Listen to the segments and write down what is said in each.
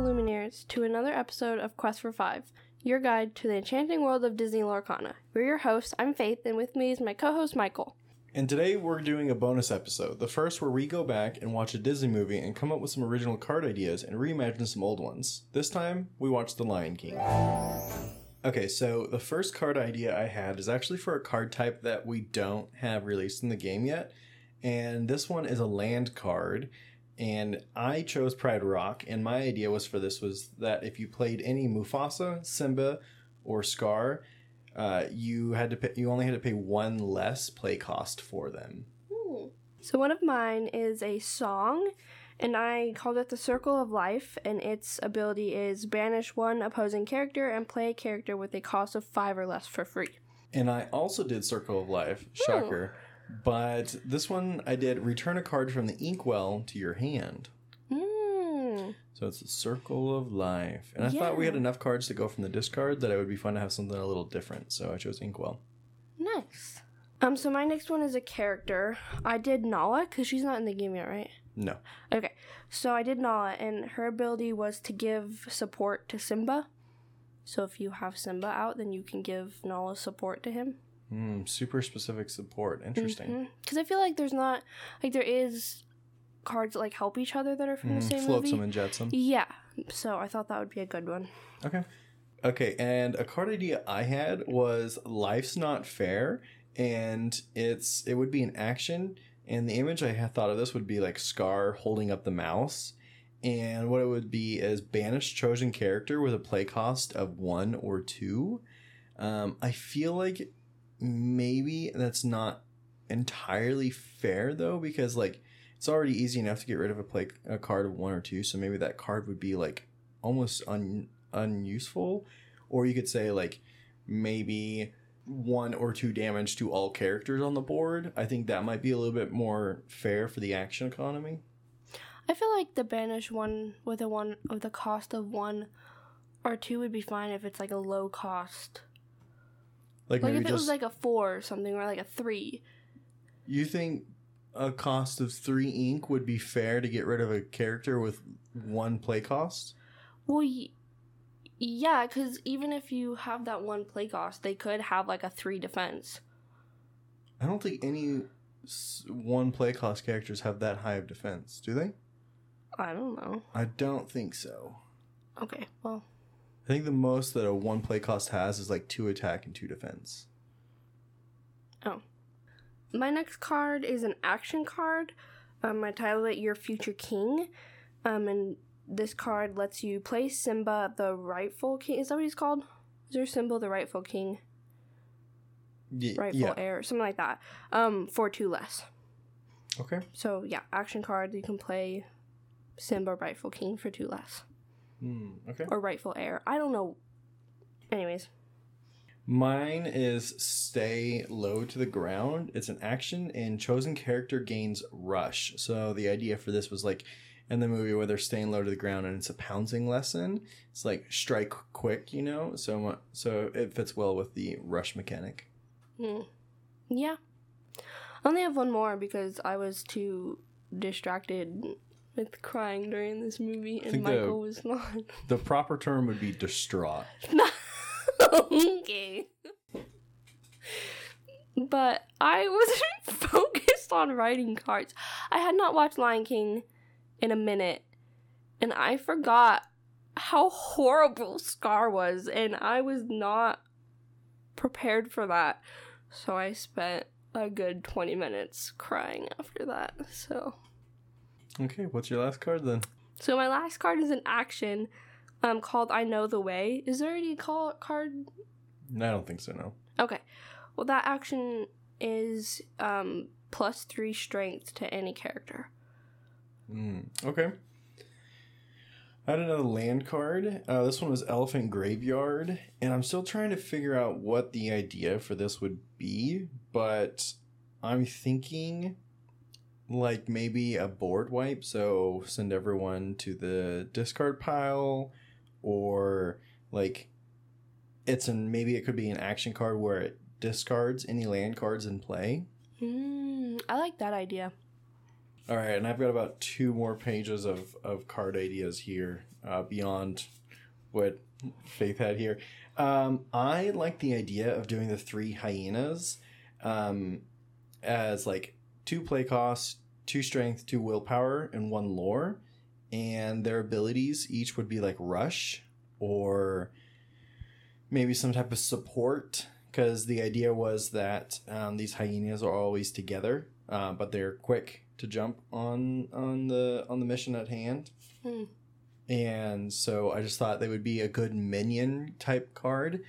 Lumineers, to another episode of Quest for Five, your guide to the enchanting world of Disney Lorcana. We're your hosts, I'm Faith, and with me is my co host Michael. And today we're doing a bonus episode, the first where we go back and watch a Disney movie and come up with some original card ideas and reimagine some old ones. This time, we watch The Lion King. Okay, so the first card idea I had is actually for a card type that we don't have released in the game yet. And this one is a land card. And I chose Pride Rock, and my idea was for this was that if you played any Mufasa, Simba, or Scar, uh, you had to pay, you only had to pay one less play cost for them. So, one of mine is a song, and I called it the Circle of Life, and its ability is banish one opposing character and play a character with a cost of five or less for free. And I also did Circle of Life, shocker. But this one I did return a card from the inkwell to your hand. Mm. So it's a Circle of Life. And I thought we had enough cards to go from the discard that it would be fun to have something a little different. So I chose Inkwell. Nice. Um, so my next one is a character. I did Nala because she's not in the game yet, right? No. Okay, so I did Nala, and her ability was to give support to Simba. So if you have Simba out, then you can give Nala support to him. Hmm, super specific support. Interesting. Because I feel like there's not like there is cards that like help each other that are from the Mm, same float movie. some and jetsam. Yeah, so I thought that would be a good one. Okay. Okay, and a card idea I had was Life's Not Fair, and it's it would be an action, and the image I had thought of this would be like Scar holding up the mouse, and what it would be is banish chosen character with a play cost of one or two. Um, I feel like maybe that's not entirely fair though, because like it's already easy enough to get rid of a play a card of one or two, so maybe that card would be like almost un unuseful or you could say like maybe one or two damage to all characters on the board i think that might be a little bit more fair for the action economy I feel like the banish one with a one with the cost of one or two would be fine if it's like a low cost. Like, Like maybe if it was like a four or something or like a three. you think a cost of three ink would be fair to get rid of a character with one play cost Well, y- yeah, because even if you have that one play cost, they could have like a three defense. i don't think any one play cost characters have that high of defense do they I don't know. i don't think so Okay, well, i think the most that a one play cost has is like two attack and two defense Oh. my next card is an action card. Um, I titled it Your Future King. Um, and this card lets you play Simba, the rightful king. Is that what he's called? Is there Simba, the rightful king? Ye- Rightful yeah heir, something like that. Um, for two less. okay So yeah, action card. You can play Simba, rightful king, for two less, Hmm, okay. or rightful heir. I don't know. Anyways, Mine is stay low to the ground. It's an action, and chosen character gains rush. So the idea for this was like in the movie where they're staying low to the ground, and it's a pouncing lesson. It's like strike quick, you know. So so it fits well with the rush mechanic. Hmm. Yeah. I only have one more because I was too distracted with crying during this movie and think the- Michael was not. The proper term would be distraught. okay. But I wasn't focused on writing cards. I had not watched Lion King in a minute, and I forgot how horrible Scar was, and I was not prepared for that. So I spent a good 20 minutes crying after that. So Okay, what's your last card then? so my last card is an action um called I Know the Way. Is there any call card I don't think so. No. Okay. Well, that action is um, plus three strength to any character. Mm, okay. I had another land card. Uh, this one was Elephant Graveyard, and I'm still trying to figure out what the idea for this would be, but I'm thinking like maybe a board wipe, so send everyone to the discard pile, or like it's an maybe it could be an action card where it discards any land cards in play. Mm, I like that idea. All right, and I've got about two more pages of, of card ideas here uh, beyond what Faith had here. Um, I like the idea of doing the three hyenas um, as like two play costs, two strength, two willpower, and one lore. And their abilities each would be like rush or maybe some type of support. Because the idea was that um, these hyenas are always together, uh, but they're quick to jump on on the on the mission at hand. Hmm. And so I just thought they would be a good minion type card,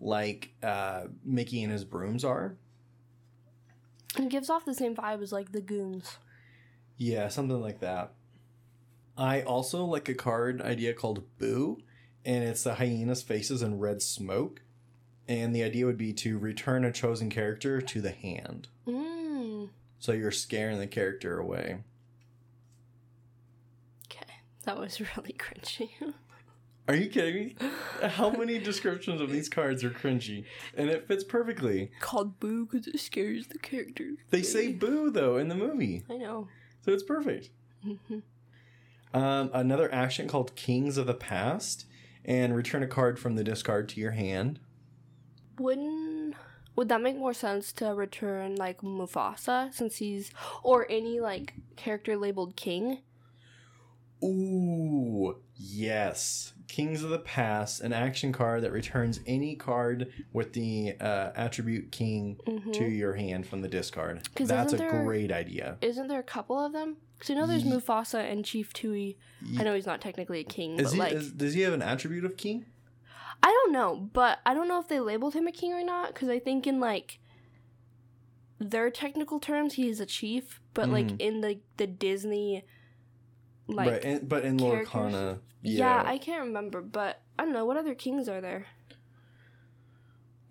like uh, Mickey and his brooms are. It gives off the same vibe as like the goons. Yeah, something like that. I also like a card idea called Boo, and it's the hyena's faces in red smoke. And the idea would be to return a chosen character to the hand. Mm. So you're scaring the character away. Okay, that was really cringy. Are you kidding me? How many descriptions of these cards are cringy? And it fits perfectly. Called Boo because it scares the characters. They say boo, though, in the movie. I know. So it's perfect. Um, another action called Kings of the Past. And return a card from the discard to your hand. Wouldn't would that make more sense to return like Mufasa since he's or any like character labeled king? Ooh, yes. Kings of the Past, an action card that returns any card with the uh, attribute king Mhm. to your hand from the discard. That's a there- great idea. Isn't there a couple of them? Because I know there's Ye- Mufasa and Chief Tui. I know he's not technically a king, Is but he, like is, does he have an attribute of king? I don't know, but I don't know if they labeled him a king or not. Because I think in like their technical terms, he is a chief, but like Mhm. in the the Disney, like right, and, but in characters? Lorcana, yeah. yeah. I can't remember, but I don't know what other kings are there.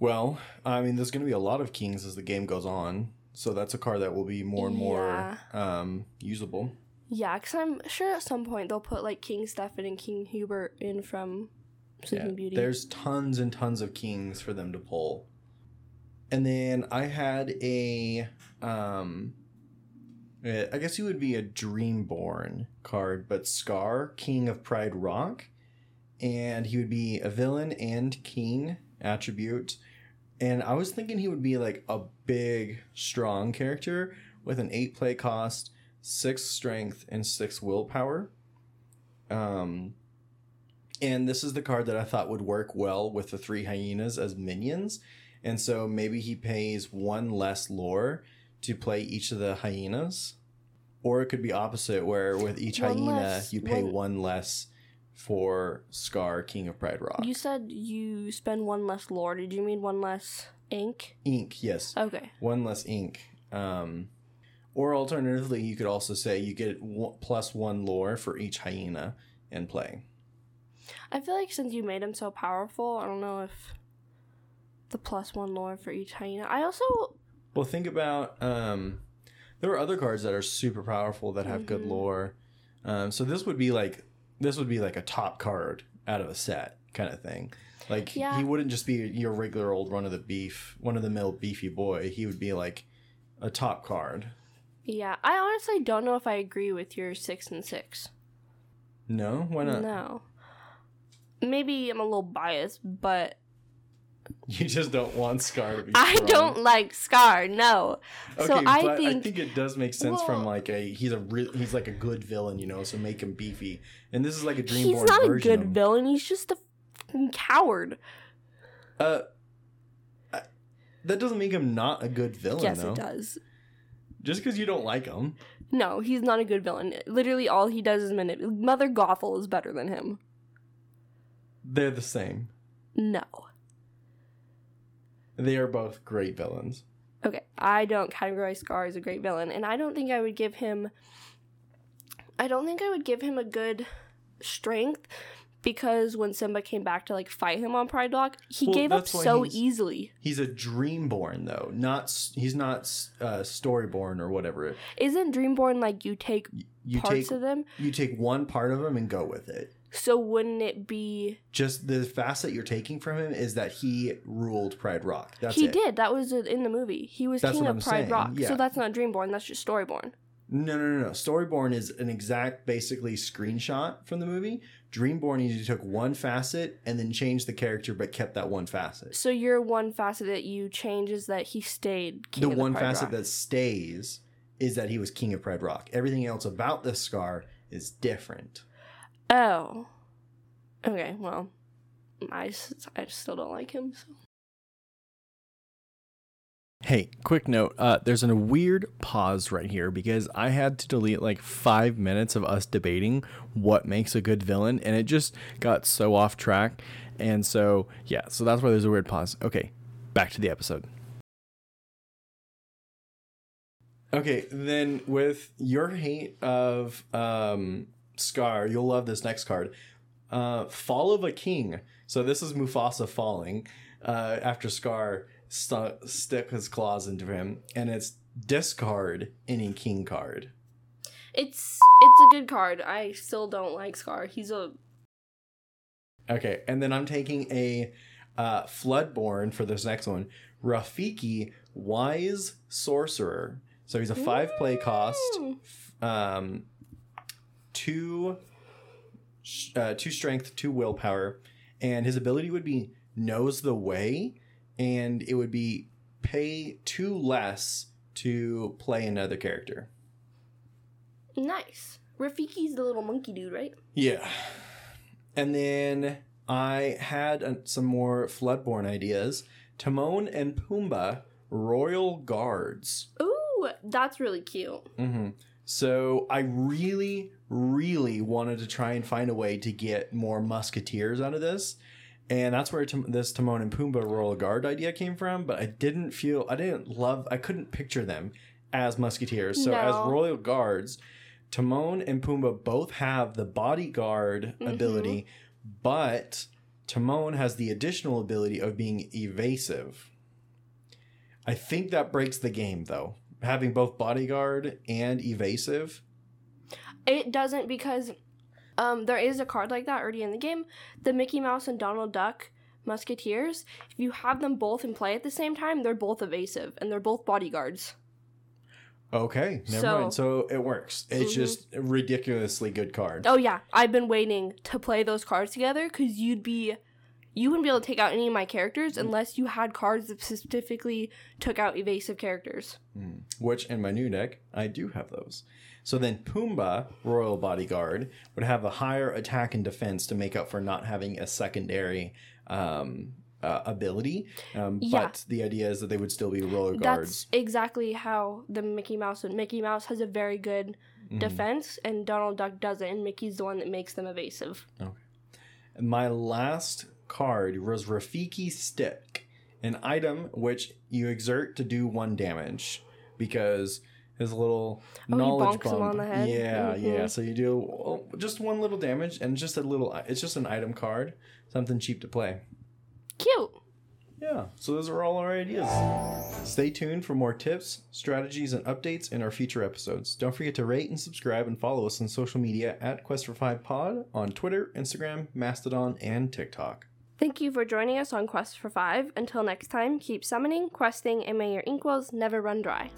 Well, I mean, there's going to be a lot of kings as the game goes on, so that's a card that will be more and more um, usable. Yeah, because I'm sure at some point they'll put like King Stefan and King Hubert in from Sleeping Yeah, Beauty. There's tons and tons of kings for them to pull. And then I had a, um, I guess he would be a Dreamborn card, but Scar, King of Pride Rock, and he would be a villain and king attribute. And I was thinking he would be like a big, strong character with an eight play cost, six strength, and six willpower. Um, and this is the card that I thought would work well with the three hyenas as minions. And so maybe he pays one less lore to play each of the hyenas. Or it could be opposite, where with each One hyena, less- you pay one- one less for Scar, King of Pride Rock. You said you spend one less lore. Did you mean one less ink? ink, yes. Okay. One less ink. Um, or alternatively, you could also say you get one, plus one lore for each hyena in play. I feel like since you made him so powerful, I don't know if the plus one lore for each hyena. I also Well, think about um, there are other cards that are super powerful that have good Mhm. lore. Um, so this would be like this would be like a top card out of a set kind of thing. Like Yeah. he wouldn't just be your regular old run of the beef, one of the mill beefy boy. He would be like a top card. yeah, I honestly don't know if I agree with your six and six. No, why not? No. Maybe I'm a little biased, but You just don't want Scar to be. I strong. don't like Scar. No. Okay, so I but think, I think it does make sense from like a he's a real he's like a good villain, you know. So make him beefy, and this is like a Dreamborn he's not a good villain. He's just a fucking coward. Uh, I- that doesn't make him not a good villain, yes, though. it does. Just because you don't like him, No, he's not a good villain. Literally, all he does is manipulate. Mother Gothel is better than him. they're the same. No. They are both great villains. Okay, I don't categorize Scar as a great villain, and I don't think I would give him. I don't think I would give him a good strength because when Simba came back to like fight him on Pride Rock, he Well, gave up so he's- easily. He's a Dreamborn though, not he's not uh, Storyborn or whatever. Isn't Dreamborn like you take You parts take of them? you take one part of them and go with it. So wouldn't it be? Just the facet you're taking from him is that he ruled Pride Rock. That's he it. did. That was in the movie. He was That's king of I'm Pride saying, Rock. yeah. So that's not Dreamborn. That's just Storyborn. No, no, no, no. Storyborn is an exact, basically, screenshot from the movie. Dreamborn, you took one facet and then changed the character, but kept that one facet. So your one facet that you change is that he stayed king the one facet Rock. that stays is that he was king of Pride Rock. Everything else about this scar is different. Oh. Okay, well, I, I still don't like him. So. Hey, quick note. Uh, there's a weird pause right here because I had to delete like five minutes of us debating what makes a good villain, and it just got so off track. And so, yeah, so that's why there's a weird pause. Okay, back to the episode. Okay, then with your hate of um, Scar, you'll love this next card. Uh, Fall of a King. So this is Mufasa falling uh, after Scar stu- stick his claws into him, and it's discard any king card. It's it's a good card. I still don't like Scar. He's a Okay, and then I'm taking a uh, Floodborn for this next one. Rafiki, Wise Sorcerer. So he's a five play cost, um, two, uh, two strength, two willpower, and his ability would be knows the way, and it would be pay two less to play another character. nice. Rafiki's the little monkey dude, right? Yeah. And then I had uh, some more Floodborn ideas. Timon and Pumbaa, Royal Guards. Ooh, that's really cute. hmm So I really, really wanted to try and find a way to get more musketeers out of this. And that's where this Timon and Pumbaa Royal Guard idea came from. But I didn't feel, I didn't love, I couldn't picture them as musketeers. So as Royal Guards, Timon and Pumbaa both have the bodyguard Mhm. ability, but Timon has the additional ability of being evasive. I think that breaks the game though. Having both bodyguard and evasive. It doesn't because um there is a card like that already in the game. The Mickey Mouse and Donald Duck Musketeers. If you have them both in play at the same time, they're both evasive and they're both bodyguards. Okay, never So- mind. So it works. It's Mhm. just ridiculously good card. Oh yeah, I've been waiting to play those cards together because you'd be, you wouldn't be able to take out any of my characters unless you had cards that specifically took out evasive characters. Mm. Which in my new deck, I do have those. So then Pumbaa, Royal Bodyguard, would have a higher attack and defense to make up for not having a secondary um, uh, ability. Um, Yeah. But the idea is that they would still be Royal Guards. That's exactly how the Mickey Mouse Mickey Mouse has a very good Mhm. defense, and Donald Duck doesn't, and Mickey's the one that makes them evasive. Okay. My last card was Rafiki Stick, an item which you exert to do one damage because his little Oh, knowledge him on the head? Yeah, Mhm. yeah. So you do just one little damage, and just a little. It's just an item card, something cheap to play. Cute. Yeah. So those are all our ideas. Stay tuned for more tips, strategies, and updates in our future episodes. Don't forget to rate and subscribe and follow us on social media at Quest for Five Pod on Twitter, Instagram, Mastodon, and TikTok. Thank you for joining us on Quest for Five. Until next time, keep summoning, questing, and may your inkwells never run dry.